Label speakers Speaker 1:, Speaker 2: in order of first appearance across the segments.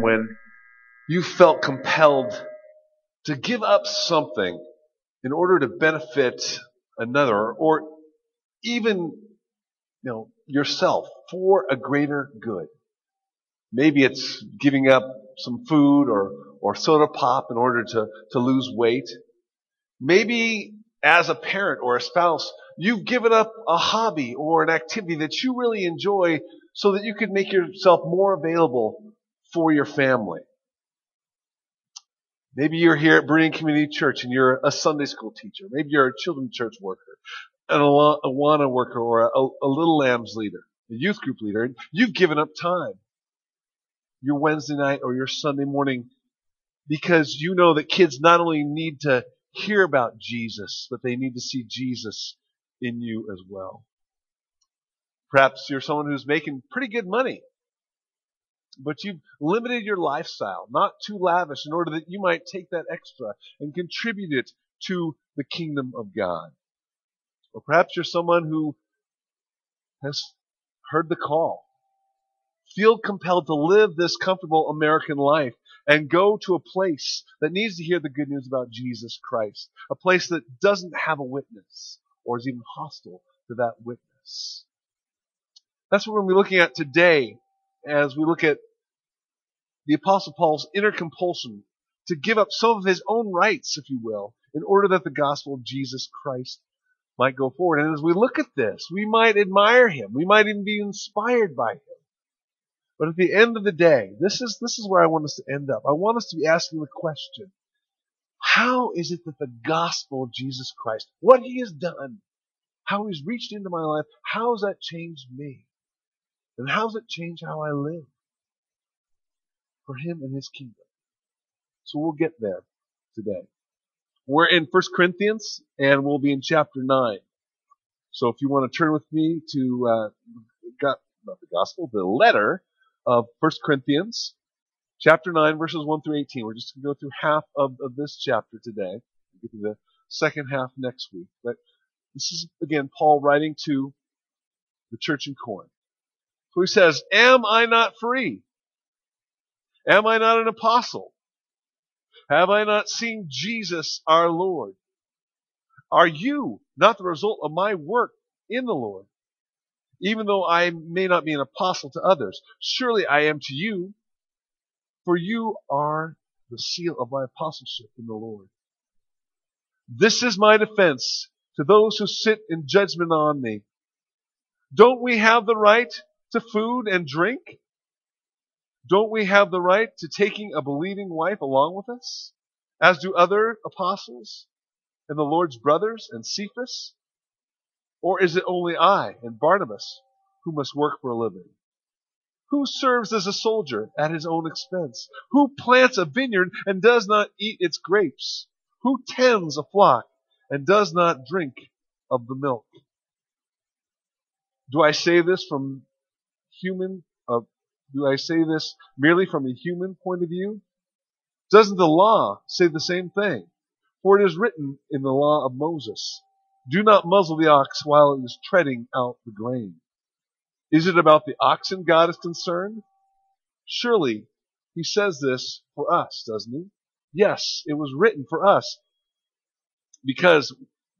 Speaker 1: when you felt compelled to give up something in order to benefit another or even you know yourself for a greater good. Maybe it's giving up some food or, or soda pop in order to, to lose weight. Maybe as a parent or a spouse, you've given up a hobby or an activity that you really enjoy so that you could make yourself more available for your family. Maybe you're here at Berean Community Church and you're a Sunday school teacher. Maybe you're a children's church worker, an Awana worker, or a, a Little Lambs leader, a youth group leader. You've given up time, your Wednesday night or your Sunday morning, because you know that kids not only need to hear about Jesus, but they need to see Jesus in you as well. Perhaps you're someone who's making pretty good money but you've limited your lifestyle, not too lavish, in order that you might take that extra and contribute it to the kingdom of God. Or perhaps you're someone who has heard the call, feel compelled to live this comfortable American life and go to a place that needs to hear the good news about Jesus Christ, a place that doesn't have a witness or is even hostile to that witness. That's what we're going to be looking at today as we look at the Apostle Paul's inner compulsion to give up some of his own rights, if you will, in order that the gospel of Jesus Christ might go forward. And as we look at this, we might admire him. We might even be inspired by him. But at the end of the day, this is, this is where I want us to end up. I want us to be asking the question, how is it that the gospel of Jesus Christ, what he has done, how he's reached into my life, how has that changed me? And how does it change how I live? For Him and His kingdom. So we'll get there today. We're in 1 Corinthians and we'll be in chapter 9. So if you want to turn with me to, uh, got, not the gospel, the letter of 1 Corinthians, chapter 9, verses 1 through 18. We're just going to go through half of, of this chapter today. We'll get to the second half next week. But this is, again, Paul writing to the church in Corinth. He says, Am I not free? Am I not an apostle? Have I not seen Jesus our Lord? Are you not the result of my work in the Lord? Even though I may not be an apostle to others, surely I am to you, for you are the seal of my apostleship in the Lord. This is my defense to those who sit in judgment on me. Don't we have the right to food and drink? Don't we have the right to taking a believing wife along with us, as do other apostles and the Lord's brothers and Cephas? Or is it only I and Barnabas who must work for a living? Who serves as a soldier at his own expense? Who plants a vineyard and does not eat its grapes? Who tends a flock and does not drink of the milk? Do I say this from human, uh, do I say this merely from a human point of view? Doesn't the law say the same thing? For it is written in the law of Moses, do not muzzle the ox while it is treading out the grain. Is it about the oxen God is concerned? Surely he says this for us, doesn't he? Yes, it was written for us. Because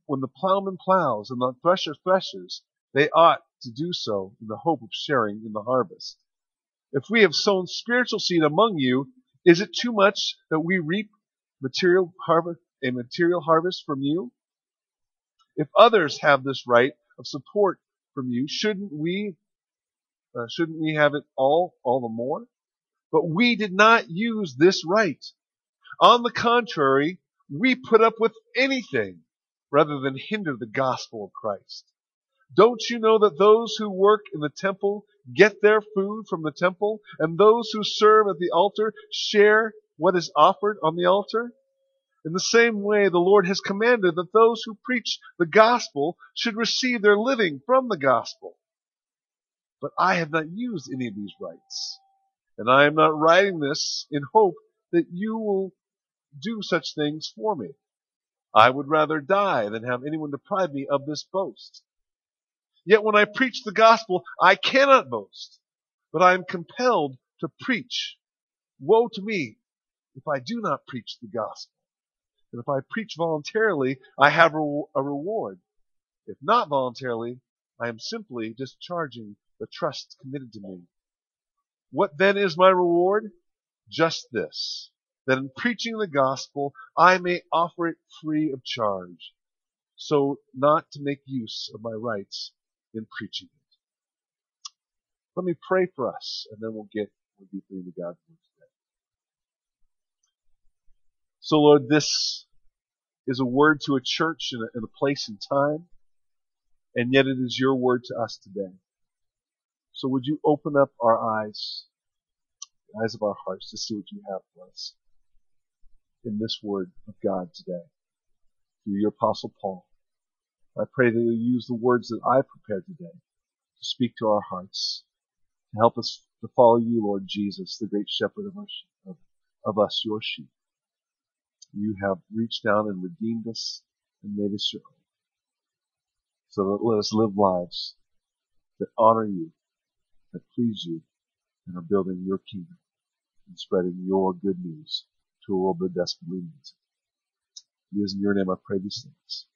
Speaker 1: when the plowman plows and the thresher threshes, they ought to do so in the hope of sharing in the harvest. If we have sown spiritual seed among you, is it too much that we reap material harvest, a material harvest from you? If others have this right of support from you, shouldn't we, uh, shouldn't we have it all, all the more? But we did not use this right. On the contrary, we put up with anything rather than hinder the gospel of Christ. Don't you know that those who work in the temple get their food from the temple, and those who serve at the altar share what is offered on the altar? In the same way, the Lord has commanded that those who preach the gospel should receive their living from the gospel. But I have not used any of these rights. And I am not writing this in hope that you will do such things for me. I would rather die than have anyone deprive me of this boast. Yet when I preach the gospel, I cannot boast, but I am compelled to preach Woe to me if I do not preach the gospel. And if I preach voluntarily, I have a reward. If not voluntarily, I am simply discharging the trust committed to me. What then is my reward? Just this, that in preaching the gospel, I may offer it free of charge, so not to make use of my rights in preaching it. Let me pray for us, and then we'll get more deeply into God's word today. So Lord, this is a word to a church in a, in a place and time, and yet it is your word to us today. So would you open up our eyes, the eyes of our hearts to see what you have for us in this word of God today through your apostle Paul. I pray that you'll use the words that I prepared today to speak to our hearts, to help us to follow you, Lord Jesus, the great shepherd of, our, of, of us, your sheep. You have reached down and redeemed us and made us your own. So that let us live lives that honor you, that please you, and are building your kingdom and spreading your good news to a world that desperately needs it. It is in your name I pray these things.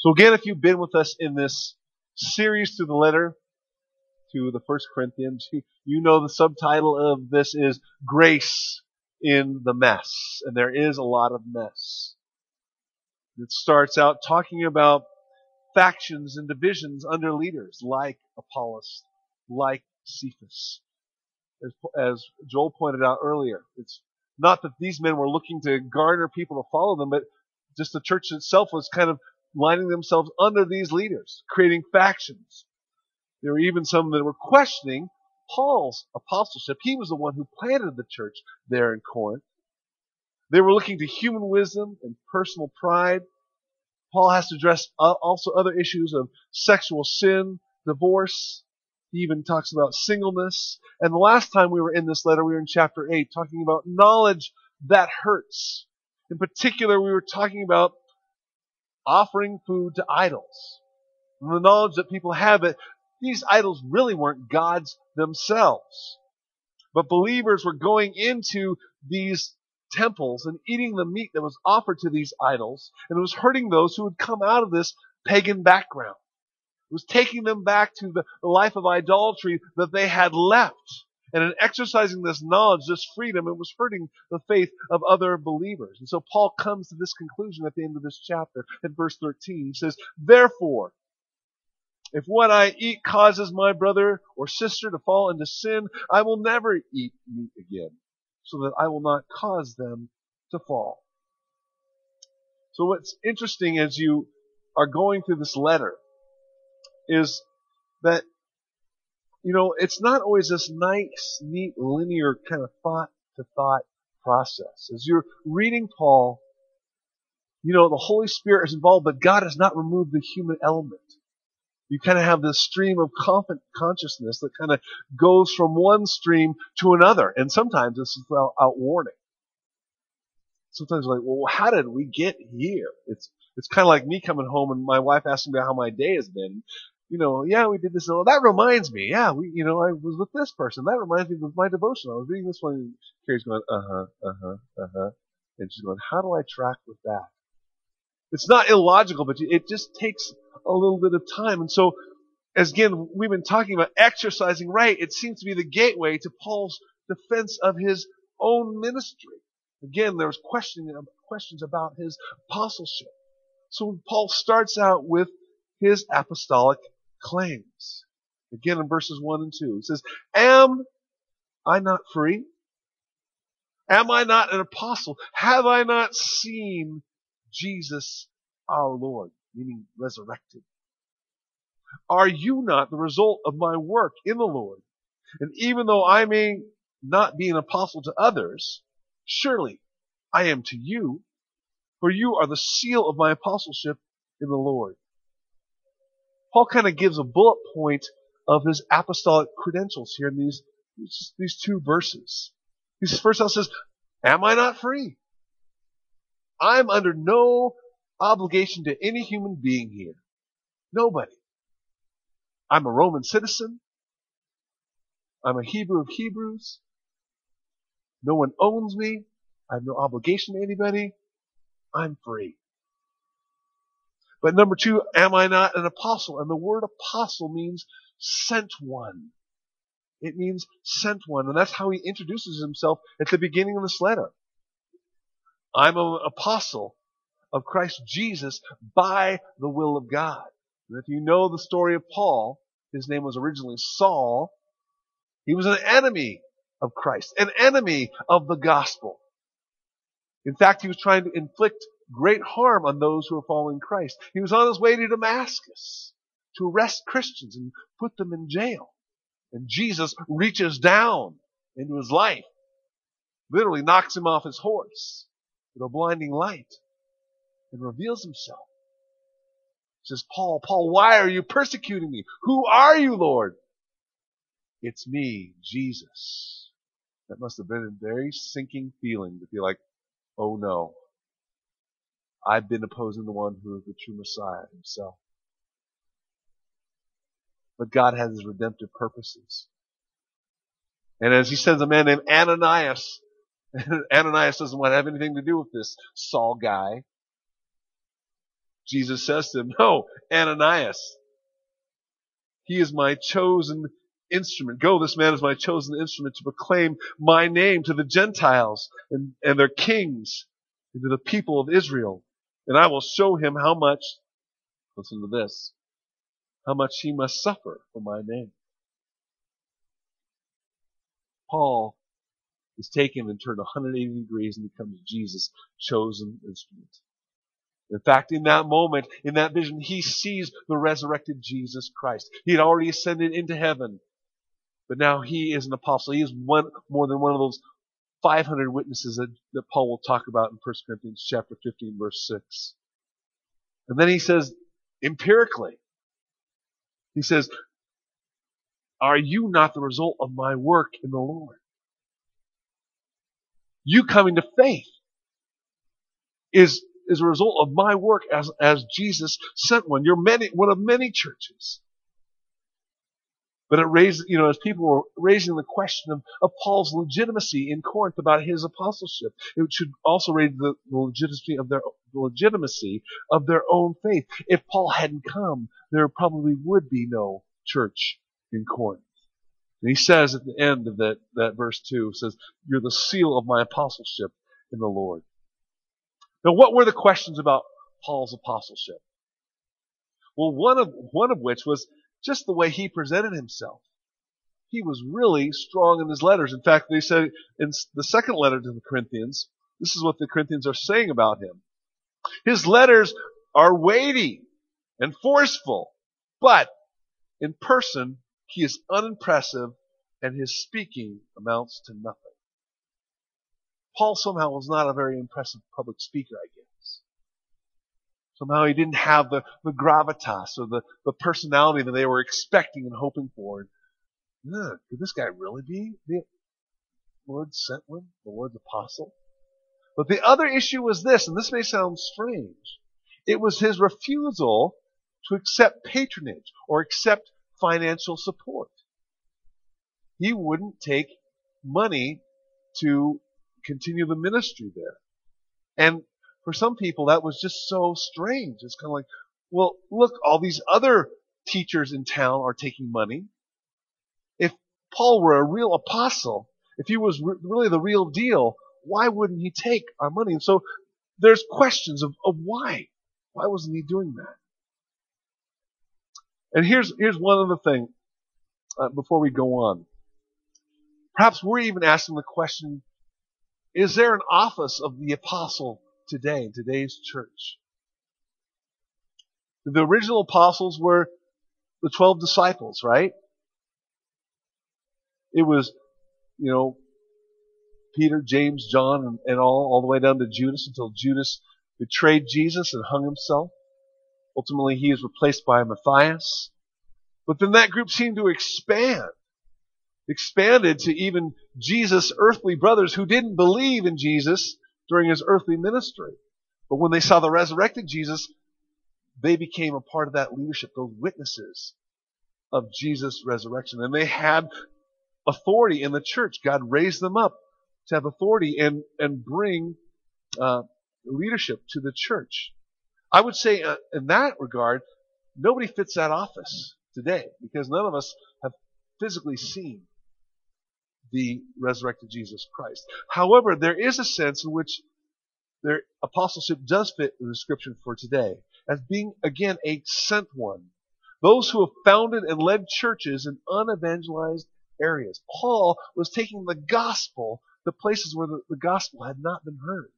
Speaker 1: So again, if you've been with us in this series through the letter to the First Corinthians, you know the subtitle of this is Grace in the Mess. And there is a lot of mess. It starts out talking about factions and divisions under leaders like Apollos, like Cephas. As, as Joel pointed out earlier, it's not that these men were looking to garner people to follow them, but just the church itself was kind of lining themselves under these leaders, creating factions. There were even some that were questioning Paul's apostleship. He was the one who planted the church there in Corinth. They were looking to human wisdom and personal pride. Paul has to address uh, also other issues of sexual sin, divorce. He even talks about singleness. And the last time we were in this letter, we were in chapter 8, talking about knowledge that hurts. In particular, we were talking about offering food to idols. And the knowledge that people have that these idols really weren't gods themselves. But believers were going into these temples and eating the meat that was offered to these idols, and it was hurting those who had come out of this pagan background. It was taking them back to the, life of idolatry that they had left. And in exercising this knowledge, this freedom, it was hurting the faith of other believers. And so Paul comes to this conclusion at the end of this chapter in verse 13. He says, Therefore, if what I eat causes my brother or sister to fall into sin, I will never eat meat again, so that I will not cause them to fall. So what's interesting as you are going through this letter is that, you know, it's not always this nice, neat, linear kind of thought to thought process. As you're reading Paul, you know, the Holy Spirit is involved, but God has not removed the human element you kind of have this stream of consciousness that kind of goes from one stream to another. And sometimes this is without warning. Sometimes like, well, how did we get here? It's, it's kind of like me coming home and my wife asking me how my day has been. You know, yeah, we did this. Well, that reminds me. Yeah, we, you know, I was with this person. That reminds me of my devotion. I was reading this one and Carrie's going, uh huh, uh huh, uh huh. And she's going, how do I track with that? It's not illogical, but it just takes a little bit of time. And so, as again, we've been talking about exercising right. It seems to be the gateway to Paul's defense of his own ministry. Again, there's questioning, questions about his apostleship. So Paul starts out with his apostolic claims. Again, in verses 1 and 2, he says, Am I not free? Am I not an apostle? Have I not seen Jesus our Lord? meaning resurrected. Are you not the result of my work in the Lord? And even though I may not be an apostle to others, surely I am to you, for you are the seal of my apostleship in the Lord. Paul kind of gives a bullet point of his apostolic credentials here in these, these two verses. He first says, Am I not free? I'm under no obligation to any human being here. Nobody. I'm a Roman citizen. I'm a Hebrew of Hebrews. No one owns me. I have no obligation to anybody. I'm free. But number two, am I not an apostle? And the word apostle means sent one. It means sent one. And that's how he introduces himself at the beginning of this letter. I'm an apostle of Christ Jesus by the will of God. And if you know the story of Paul, his name was originally Saul. He was an enemy of Christ, an enemy of the gospel. In fact, he was trying to inflict great harm on those who are following Christ. He was on his way to Damascus to arrest Christians and put them in jail. And Jesus reaches down into his life, literally knocks him off his horse with a blinding light and reveals himself. He says, Paul, Paul, why are you persecuting me? Who are you, Lord? It's me, Jesus. That must have been a very sinking feeling to feel like, oh no, I've been opposing the one who is the true Messiah himself. But God has his redemptive purposes. And as he sends a man named Ananias, Ananias doesn't want to have anything to do with this Saul guy. Jesus says to him, No, Ananias, he is my chosen instrument. Go, this man is my chosen instrument to proclaim my name to the Gentiles and, and their kings and to the people of Israel. And I will show him how much, listen to this, how much he must suffer for my name. Paul is taken and turned 180 degrees and becomes Jesus' chosen instrument. In fact, in that moment, in that vision, he sees the resurrected Jesus Christ. He had already ascended into heaven, but now he is an apostle. He is one more than one of those 500 witnesses that, that Paul will talk about in 1 Corinthians chapter 15 verse 6. And then he says, empirically, he says, are you not the result of my work in the Lord? You coming to faith is, is a result of my work as, as Jesus sent one. You're many, one of many churches. But it raised, you know, as people were raising the question of, of Paul's legitimacy in Corinth about his apostleship, it should also raise the, the legitimacy of their the legitimacy of their own faith. If Paul hadn't come, there probably would be no church in Corinth. And he says at the end of that, that verse 2, says, You're the seal of my apostleship in the Lord. Now, what were the questions about Paul's apostleship? Well, one of, one of which was, just the way he presented himself. He was really strong in his letters. In fact, they said in the second letter to the Corinthians, this is what the Corinthians are saying about him. His letters are weighty and forceful, but in person, he is unimpressive and his speaking amounts to nothing. Paul somehow was not a very impressive public speaker, I guess. Somehow he didn't have the, the gravitas or the, the personality that they were expecting and hoping for. And, could this guy really be the Lord's sent one, the Lord's apostle? But the other issue was this, and this may sound strange. It was his refusal to accept patronage or accept financial support. He wouldn't take money to continue the ministry there. And for some people, that was just so strange. It's kind of like, well, look, all these other teachers in town are taking money. If Paul were a real apostle, if he was re- really the real deal, why wouldn't he take our money? And so there's questions of, of why. Why wasn't he doing that? And here's, here's one other thing uh, before we go on. Perhaps we're even asking the question, is there an office of the apostle today, in today's church. The original apostles were the 12 disciples, right? It was, you know, Peter, James, John, and, and all, all the way down to Judas until Judas betrayed Jesus and hung himself. Ultimately, he is replaced by Matthias. But then that group seemed to expand. Expanded to even Jesus' earthly brothers who didn't believe in Jesus during his earthly ministry. But when they saw the resurrected Jesus, they became a part of that leadership, those witnesses of Jesus' resurrection. And they had authority in the church. God raised them up to have authority and, and bring uh, leadership to the church. I would say uh, in that regard, nobody fits that office today because none of us have physically seen the resurrected Jesus Christ. However, there is a sense in which their apostleship does fit the description for today as being again a sent one. Those who have founded and led churches in unevangelized areas. Paul was taking the gospel to places where the, the gospel had not been heard.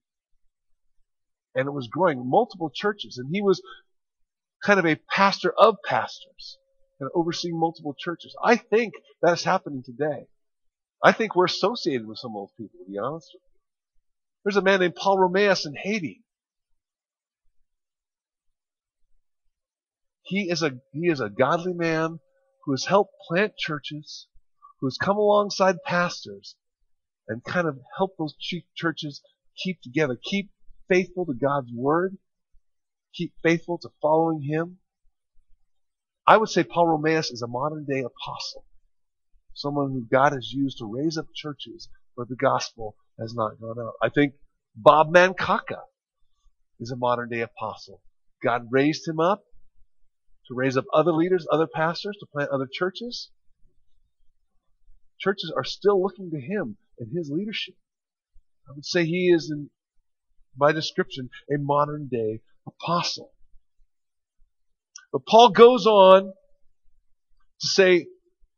Speaker 1: And it was growing multiple churches. And he was kind of a pastor of pastors and overseeing multiple churches. I think that is happening today. I think we're associated with some of those people, to be honest with you. There's a man named Paul Romeus in Haiti. He is a, he is a godly man who has helped plant churches, who has come alongside pastors and kind of helped those churches keep together, keep faithful to God's word, keep faithful to following Him. I would say Paul Romeus is a modern day apostle. Someone who God has used to raise up churches where the gospel has not gone out. I think Bob Mankaka is a modern day apostle. God raised him up to raise up other leaders, other pastors, to plant other churches. Churches are still looking to him and his leadership. I would say he is, in, by description, a modern day apostle. But Paul goes on to say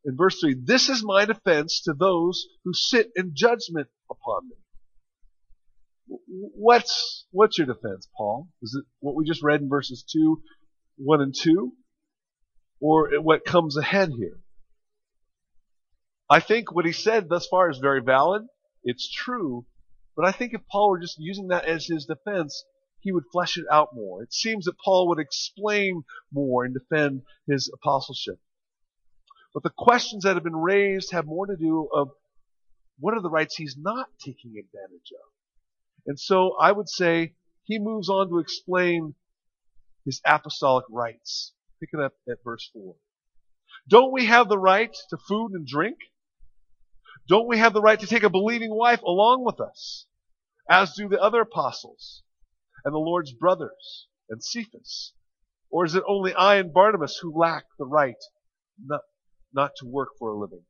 Speaker 1: in verse 3, This is my defense to those who sit in judgment upon me. What's, what's your defense, Paul? Is it what we just read in verses 2, 1 and 2? Or what comes ahead here? I think what he said thus far is very valid. It's true. But I think if Paul were just using that as his defense, he would flesh it out more. It seems that Paul would explain more and defend his apostleship. But the questions that have been raised have more to do of what are the rights he's not taking advantage of. And so I would say he moves on to explain his apostolic rights. Pick it up at verse 4. Don't we have the right to food and drink? Don't we have the right to take a believing wife along with us, as do the other apostles and the Lord's brothers and Cephas? Or is it only I and Barnabas who lack the right not to work for a living?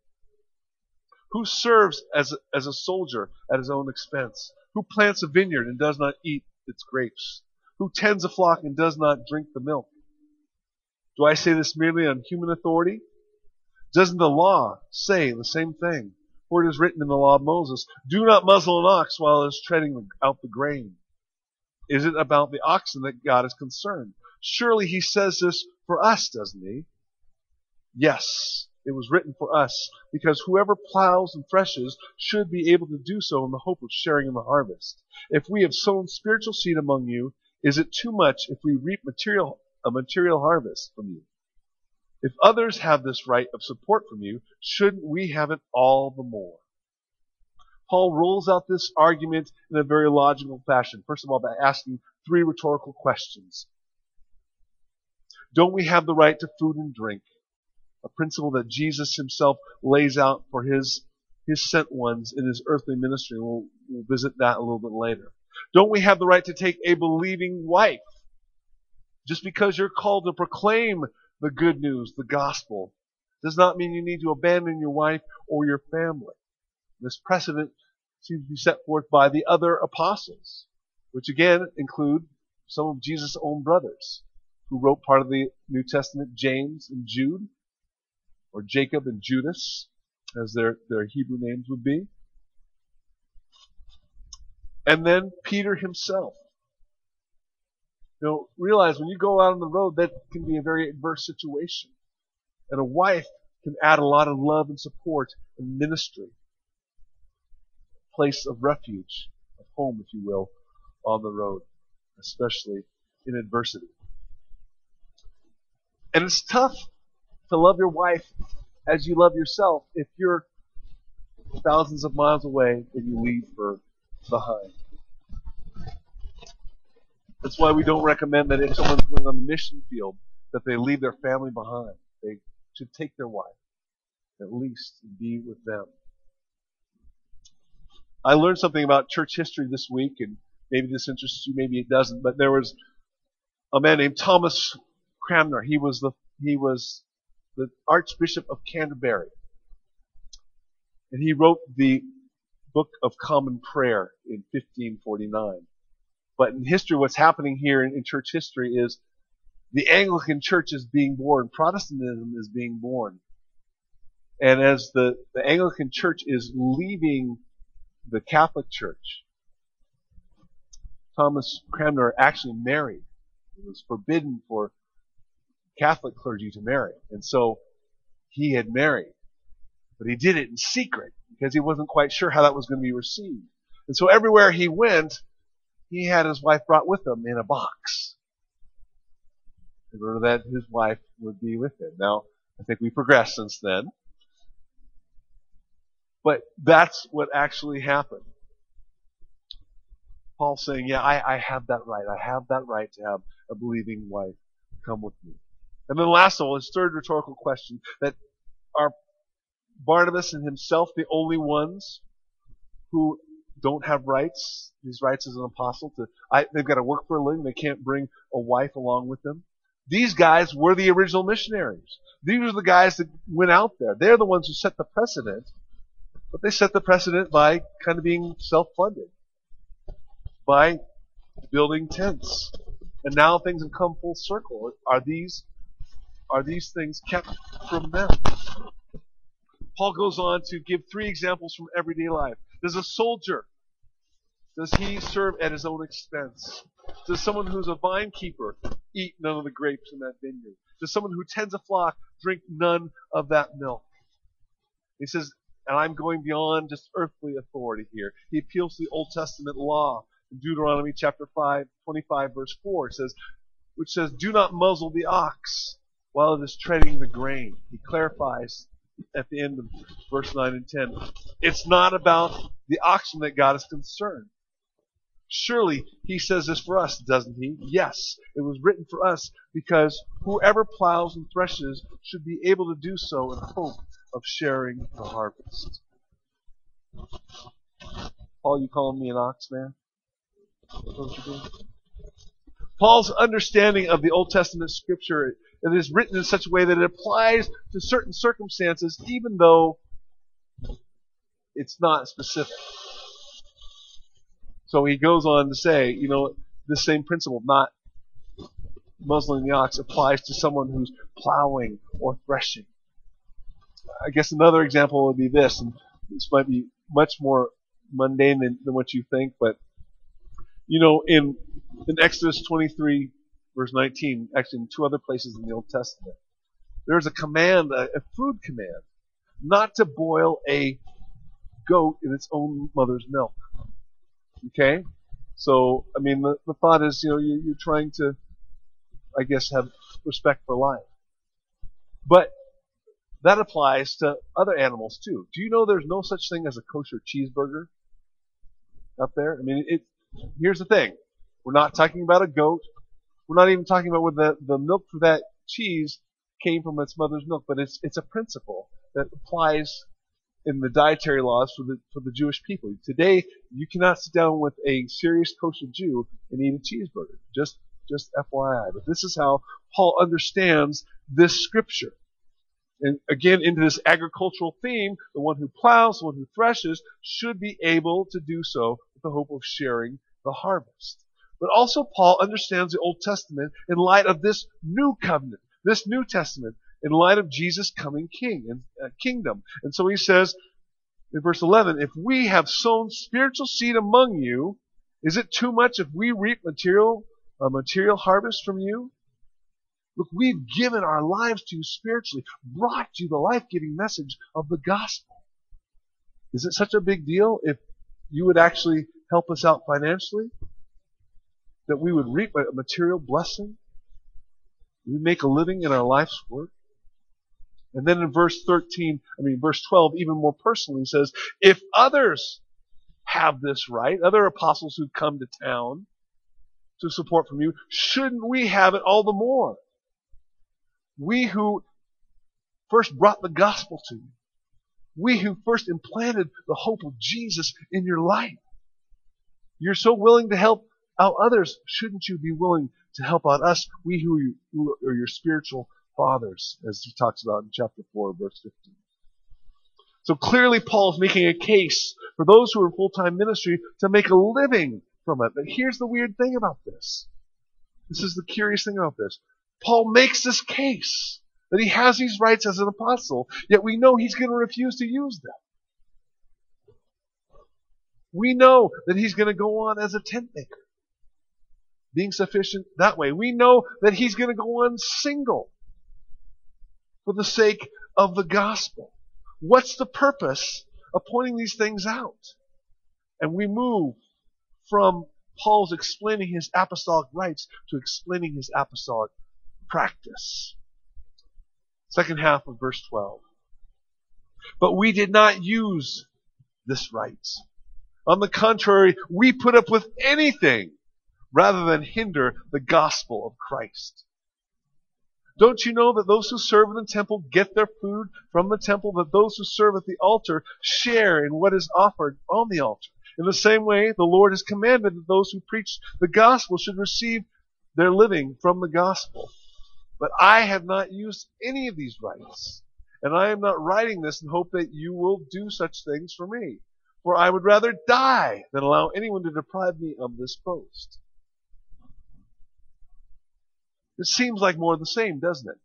Speaker 1: Who serves as, as a soldier at his own expense? Who plants a vineyard and does not eat its grapes? Who tends a flock and does not drink the milk? Do I say this merely on human authority? Doesn't the law say the same thing? For it is written in the law of Moses, Do not muzzle an ox while it is treading out the grain. Is it about the oxen that God is concerned? Surely he says this for us, doesn't he? Yes, it was written for us, because whoever plows and threshes should be able to do so in the hope of sharing in the harvest. If we have sown spiritual seed among you, is it too much if we reap material, a material harvest from you? If others have this right of support from you, shouldn't we have it all the more? Paul rolls out this argument in a very logical fashion. First of all, by asking three rhetorical questions. Don't we have the right to food and drink? A principle that Jesus himself lays out for his, his sent ones in his earthly ministry. We'll, we'll visit that a little bit later. Don't we have the right to take a believing wife? Just because you're called to proclaim the good news, the gospel, does not mean you need to abandon your wife or your family. This precedent seems to be set forth by the other apostles, which again include some of Jesus' own brothers who wrote part of the New Testament, James and Jude, or Jacob and Judas, as their, their Hebrew names would be. And then Peter himself. You know, realize when you go out on the road, that can be a very adverse situation. And a wife can add a lot of love and support and ministry. Place of refuge, of home, if you will, on the road, especially in adversity. And it's tough to love your wife as you love yourself if you're thousands of miles away and you leave her behind. That's why we don't recommend that if someone's going on the mission field that they leave their family behind. They should take their wife. at least be with them. I learned something about church history this week, and maybe this interests you, maybe it doesn't. But there was a man named Thomas Cranmer. He was the he was the Archbishop of Canterbury, and he wrote the Book of Common Prayer in 1549. But in history, what's happening here in, in church history is the Anglican Church is being born, Protestantism is being born. And as the, the Anglican Church is leaving the Catholic Church, Thomas Cranmer actually married. It was forbidden for Catholic clergy to marry. And so he had married. But he did it in secret because he wasn't quite sure how that was going to be received. And so everywhere he went, he had his wife brought with him in a box. In order that his wife would be with him. Now, I think we've progressed since then. But that's what actually happened. Paul saying, yeah, I, I have that right. I have that right to have a believing wife come with me. And then last of all, his third rhetorical question that are Barnabas and himself the only ones who don't have rights, these rights as an apostle to, I, they've got to work for a living. They can't bring a wife along with them. These guys were the original missionaries. These were the guys that went out there. They're the ones who set the precedent, but they set the precedent by kind of being self-funded, by building tents. And now things have come full circle. Are these, are these things kept from them? Paul goes on to give three examples from everyday life. Does a soldier, does he serve at his own expense? Does someone who's a vine keeper eat none of the grapes in that vineyard? Does someone who tends a flock drink none of that milk? He says, and I'm going beyond just earthly authority here. He appeals to the Old Testament law. In Deuteronomy chapter 5, 25 verse 4, it says, which says, do not muzzle the ox while it is treading the grain. He clarifies at the end of verse 9 and 10. It's not about the oxen that God is concerned. Surely he says this for us, doesn't he? Yes, it was written for us because whoever plows and threshes should be able to do so in hope of sharing the harvest. Paul, you calling me an ox man? Paul's understanding of the Old Testament scripture it is written in such a way that it applies to certain circumstances, even though it's not specific. So he goes on to say, you know, the same principle, not muzzling the ox, applies to someone who's plowing or threshing. I guess another example would be this, and this might be much more mundane than, than what you think, but you know, in in Exodus 23, verse 19, actually in two other places in the Old Testament. There's a command, a, a food command, not to boil a goat in its own mother's milk. Okay? So, I mean, the, the thought is, you know, you, you're trying to, I guess, have respect for life. But that applies to other animals too. Do you know there's no such thing as a kosher cheeseburger up there? I mean, it, here's the thing. We're not talking about a goat. We're not even talking about whether the, the milk for that cheese came from its mother's milk, but it's it's a principle that applies in the dietary laws for the for the Jewish people. Today, you cannot sit down with a serious kosher Jew and eat a cheeseburger. Just just FYI. But this is how Paul understands this scripture. And again, into this agricultural theme, the one who plows, the one who threshes, should be able to do so with the hope of sharing the harvest. But also Paul understands the Old Testament in light of this new covenant, this New Testament, in light of Jesus coming king and uh, kingdom. And so he says in verse 11, if we have sown spiritual seed among you, is it too much if we reap material, a material harvest from you? Look, we've given our lives to you spiritually, brought you the life-giving message of the gospel. Is it such a big deal if you would actually help us out financially? That we would reap a material blessing. We make a living in our life's work. And then in verse 13, I mean, verse 12, even more personally, says, if others have this right, other apostles who come to town to support from you, shouldn't we have it all the more? We who first brought the gospel to you, We who first implanted the hope of Jesus in your life. You're so willing to help out others. Shouldn't you be willing to help out us, we who, who are your spiritual fathers, as he talks about in chapter 4, verse 15. So clearly Paul is making a case for those who are in full-time ministry to make a living from it. But here's the weird thing about this. This is the curious thing about this. Paul makes this case that he has these rights as an apostle, yet we know he's going to refuse to use them. We know that he's going to go on as a tent maker, being sufficient that way. We know that he's going to go on single for the sake of the gospel. What's the purpose of pointing these things out? And we move from Paul's explaining his apostolic rights to explaining his apostolic practice. Second half of verse 12. But we did not use this right. On the contrary, we put up with anything rather than hinder the gospel of Christ. Don't you know that those who serve in the temple get their food from the temple, that those who serve at the altar share in what is offered on the altar? In the same way, the Lord has commanded that those who preach the gospel should receive their living from the gospel. But I have not used any of these rights, and I am not writing this in hope that you will do such things for me. For I would rather die than allow anyone to deprive me of this post. It seems like more of the same, doesn't it?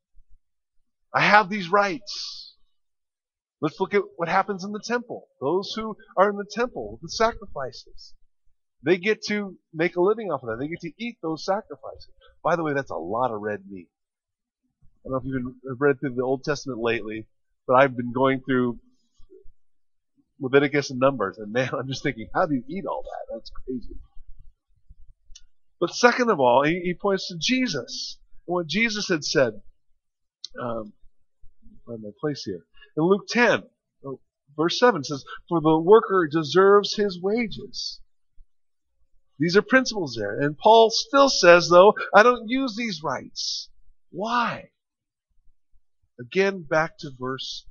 Speaker 1: I have these rights. Let's look at what happens in the temple. Those who are in the temple, the sacrifices, they get to make a living off of that. They get to eat those sacrifices. By the way, that's a lot of red meat. I don't know if you've been read through the Old Testament lately, but I've been going through Leviticus and Numbers, and man, I'm just thinking, how do you eat all that? That's crazy. But second of all, he, he points to Jesus and what Jesus had said. Um, find my place here in Luke 10, verse 7 says, "For the worker deserves his wages." These are principles there, and Paul still says, though, I don't use these rights. Why? Again, back to verse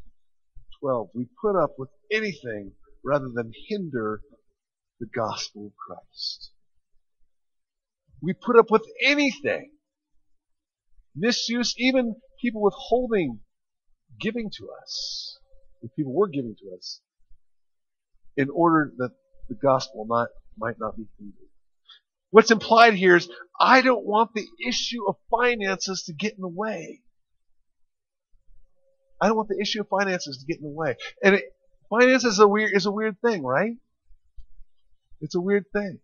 Speaker 1: 12. We put up with anything rather than hinder the gospel of Christ. We put up with anything. Misuse, even people withholding giving to us. If people were giving to us, in order that the gospel not, might not be hindered. What's implied here is, I don't want the issue of finances to get in the way. I don't want the issue of finances to get in the way. And it, finance is a weird is a weird thing, right? It's a weird thing.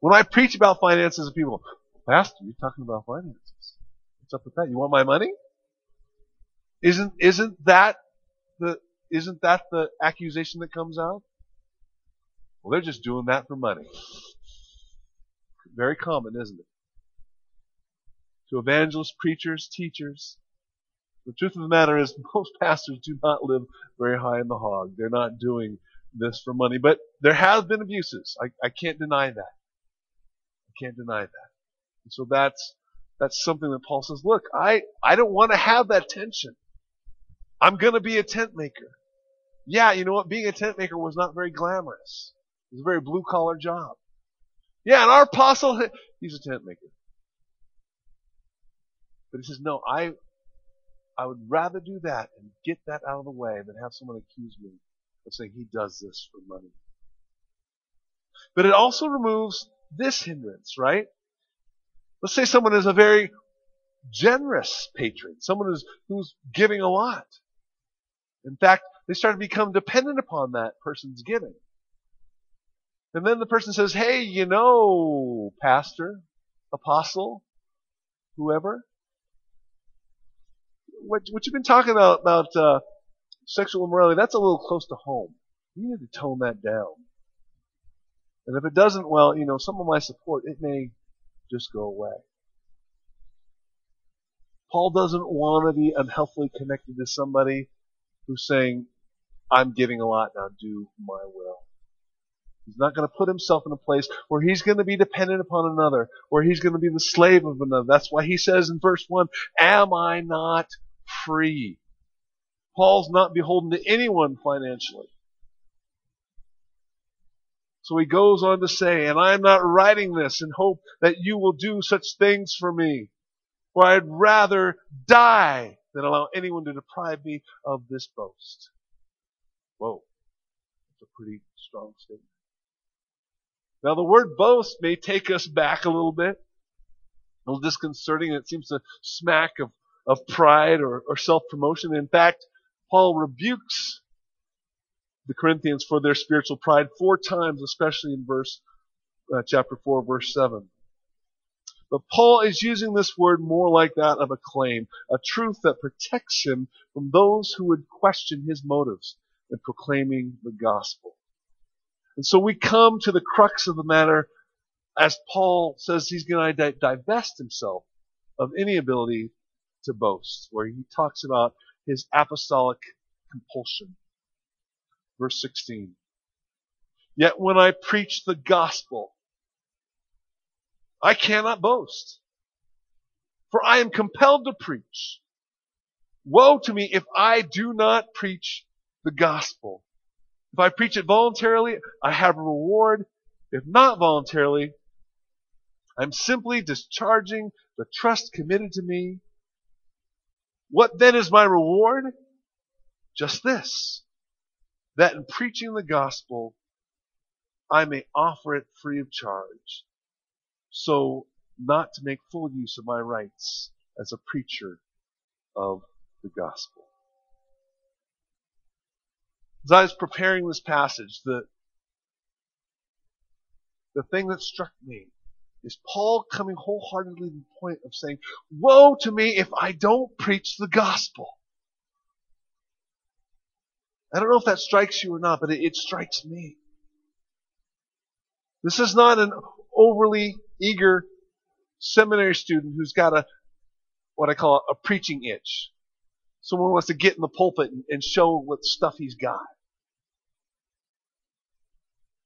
Speaker 1: When I preach about finances to people, Pastor, you're talking about finances. What's up with that? You want my money? Isn't isn't that the isn't that the accusation that comes out? Well, they're just doing that for money. Very common, isn't it? To evangelists, preachers, teachers, the truth of the matter is, most pastors do not live very high in the hog. They're not doing this for money. But there have been abuses. I, I can't deny that. Can't deny that. And so that's that's something that Paul says, look, I, I don't want to have that tension. I'm gonna be a tent maker. Yeah, you know what? Being a tent maker was not very glamorous. It was a very blue collar job. Yeah, and our apostle, he's a tent maker. But he says, no, I, I would rather do that and get that out of the way than have someone accuse me of saying he does this for money. But it also removes this hindrance, right? Let's say someone is a very generous patron, someone who's, who's giving a lot. In fact, they start to become dependent upon that person's giving. And then the person says, hey, you know, pastor, apostle, whoever, what, what you've been talking about, about uh, sexual immorality, that's a little close to home. You need to tone that down. And if it doesn't, well, you know, some of my support, it may just go away. Paul doesn't want to be unhealthily connected to somebody who's saying, I'm giving a lot, now do my will. He's not going to put himself in a place where he's going to be dependent upon another, where he's going to be the slave of another. That's why he says in verse 1, Am I not free? Paul's not beholden to anyone financially. So he goes on to say, and I am not writing this in hope that you will do such things for me, for I'd rather die than allow anyone to deprive me of this boast. Whoa. That's a pretty strong statement. Now the word boast may take us back a little bit, a little disconcerting. It seems to smack of, of pride or, or self-promotion. In fact, Paul rebukes the Corinthians for their spiritual pride four times, especially in verse uh, chapter 4, verse 7. But Paul is using this word more like that of a claim, a truth that protects him from those who would question his motives in proclaiming the gospel. And so we come to the crux of the matter as Paul says he's going to divest himself of any ability to boast, where he talks about his apostolic compulsion. Verse 16. Yet when I preach the gospel, I cannot boast. For I am compelled to preach. Woe to me if I do not preach the gospel. If I preach it voluntarily, I have a reward. If not voluntarily, I'm simply discharging the trust committed to me. What then is my reward? Just this that in preaching the gospel, I may offer it free of charge, so not to make full use of my rights as a preacher of the gospel. As I was preparing this passage, the, the thing that struck me is Paul coming wholeheartedly to the point of saying, Woe to me if I don't preach the gospel. I don't know if that strikes you or not, but it, it strikes me. This is not an overly eager seminary student who's got a, what I call a, preaching itch. Someone wants to get in the pulpit and, and show what stuff he's got.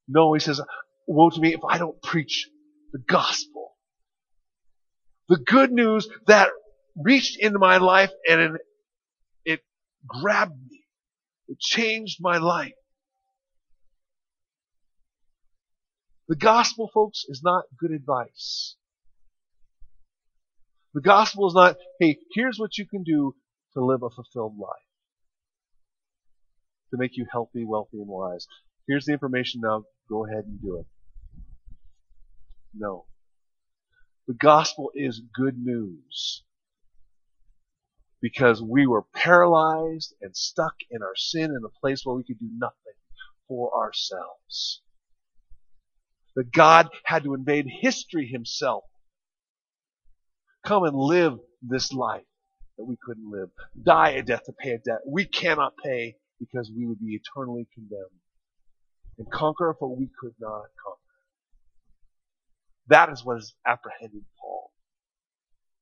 Speaker 1: No, he says, woe to me if I don't preach the gospel. The good news that reached into my life and it grabbed me. It changed my life. The gospel, folks, is not good advice. The gospel is not, hey, here's what you can do to live a fulfilled life. To make you healthy, wealthy, and wise. Here's the information now, go ahead and do it. No. The gospel is good news because we were paralyzed and stuck in our sin in a place where we could do nothing for ourselves. That God had to invade history himself. Come and live this life that we couldn't live. Die a death to pay a debt we cannot pay because we would be eternally condemned. And conquer what we could not conquer. That is what is apprehended Paul.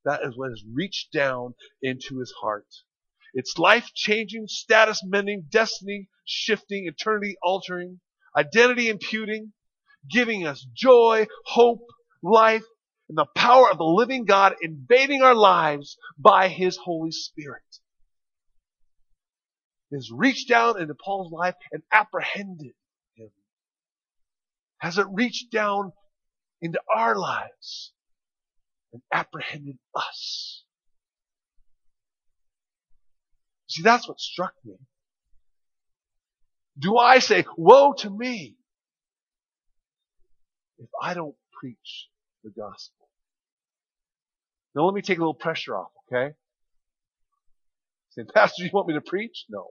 Speaker 1: That is what has reached down into his heart. It's life changing, status mending, destiny shifting, eternity altering, identity imputing, giving us joy, hope, life, and the power of the living God invading our lives by his Holy Spirit. It has reached down into Paul's life and apprehended him. Has it reached down into our lives and apprehended us. See, that's what struck me. Do I say, woe to me if I don't preach the gospel? Now let me take a little pressure off, okay? Say, Pastor, you want me to preach? No.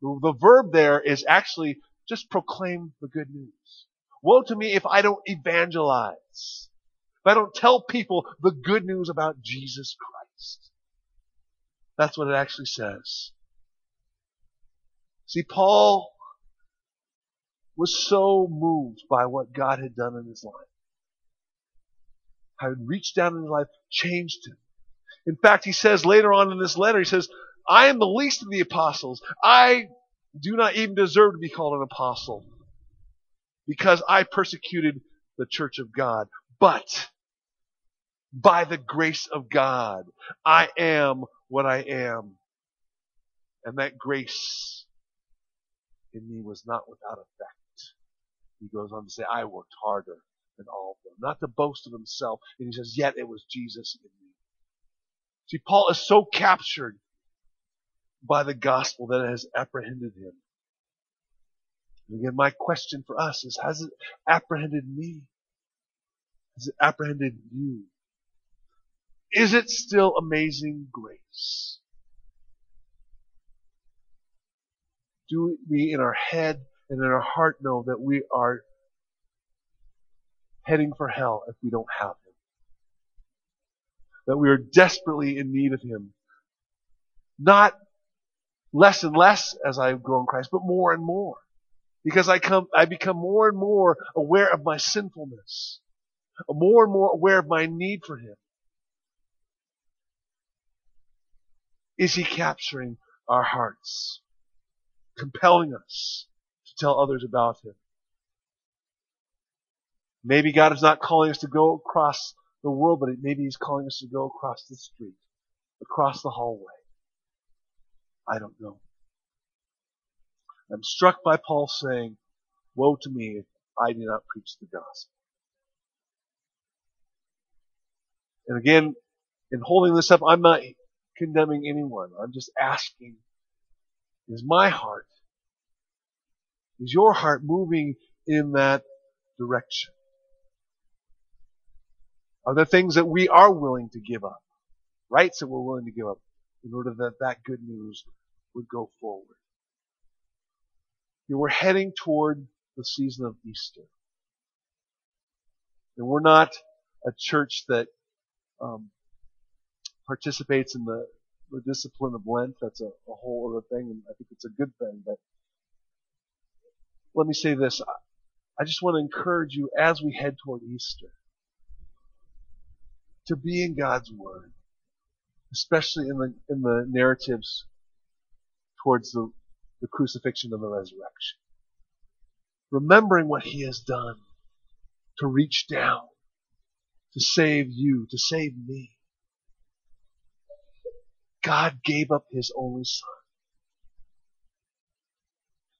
Speaker 1: The verb there is actually just proclaim the good news. Woe to me if I don't evangelize. If I don't tell people the good news about Jesus Christ. That's what it actually says. See, Paul was so moved by what God had done in his life. How had reached down in his life, changed him. In fact, he says later on in this letter, he says, I am the least of the apostles. I do not even deserve to be called an apostle because I persecuted the church of God. But by the grace of God, I am what I am. And that grace in me was not without effect. He goes on to say, I worked harder than all of them. Not to boast of himself. And he says, yet it was Jesus in me. See, Paul is so captured by the gospel that it has apprehended him. And again, my question for us is, has it apprehended me? Has it apprehended you? Is it still amazing grace? Do we in our head and in our heart know that we are heading for hell if we don't have Him? That we are desperately in need of Him. Not less and less as I grow in Christ, but more and more. Because I come, I become more and more aware of my sinfulness. More and more aware of my need for Him. Is He capturing our hearts? Compelling us to tell others about Him? Maybe God is not calling us to go across the world, but maybe He's calling us to go across the street, across the hallway. I don't know. I'm struck by Paul saying, Woe to me if I do not preach the gospel. And again, in holding this up, I'm not condemning anyone. I'm just asking, is my heart, is your heart moving in that direction? Are there things that we are willing to give up? Rights that we're willing to give up in order that that good news would go forward? You we're heading toward the season of Easter. And we're not a church that um, participates in the, the discipline of Lent. That's a, a whole other thing, and I think it's a good thing. But let me say this. I just want to encourage you as we head toward Easter to be in God's Word, especially in the, in the narratives towards the, the crucifixion and the resurrection. Remembering what He has done to reach down, to save you, to save me. God gave up His only Son.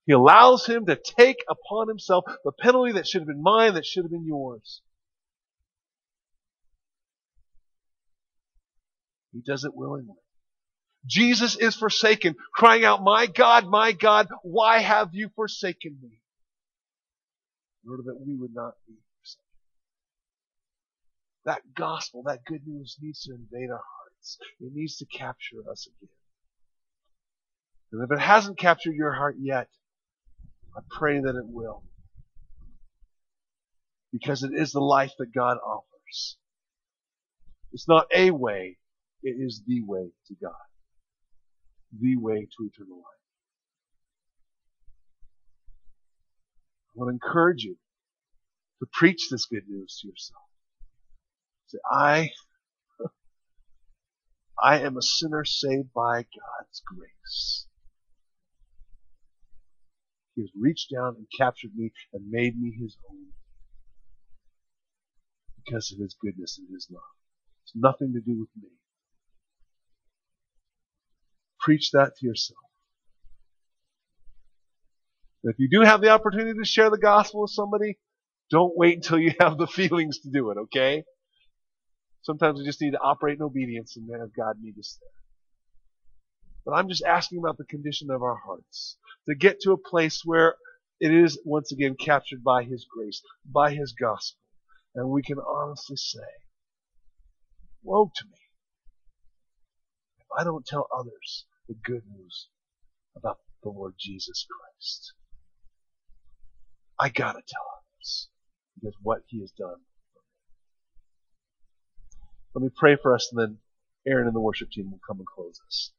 Speaker 1: He allows Him to take upon Himself the penalty that should have been mine, that should have been yours. He does it willingly. Jesus is forsaken, crying out, My God, my God, why have you forsaken me? In order that we would not be forsaken. That gospel, that good news needs to invade our hearts. It needs to capture us again. And if it hasn't captured your heart yet, I pray that it will. Because it is the life that God offers. It's not a way, it is the way to God. The way to eternal life. I want to encourage you to preach this good news to yourself. Say, I, I am a sinner saved by God's grace. He has reached down and captured me and made me his own because of his goodness and his love. It's nothing to do with me. Preach that to yourself. And if you do have the opportunity to share the gospel with somebody, don't wait until you have the feelings to do it, okay? Sometimes we just need to operate in obedience and have God meet us there. But I'm just asking about the condition of our hearts. To get to a place where it is once again captured by His grace, by His gospel. And we can honestly say, Woe to me if I don't tell others the good news about the Lord Jesus Christ. I gotta tell others because what He has done. Let me pray for us and then Aaron and the worship team will come and close us.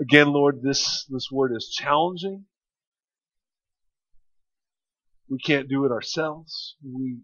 Speaker 1: Again, Lord, this, this word is challenging. We can't do it ourselves. We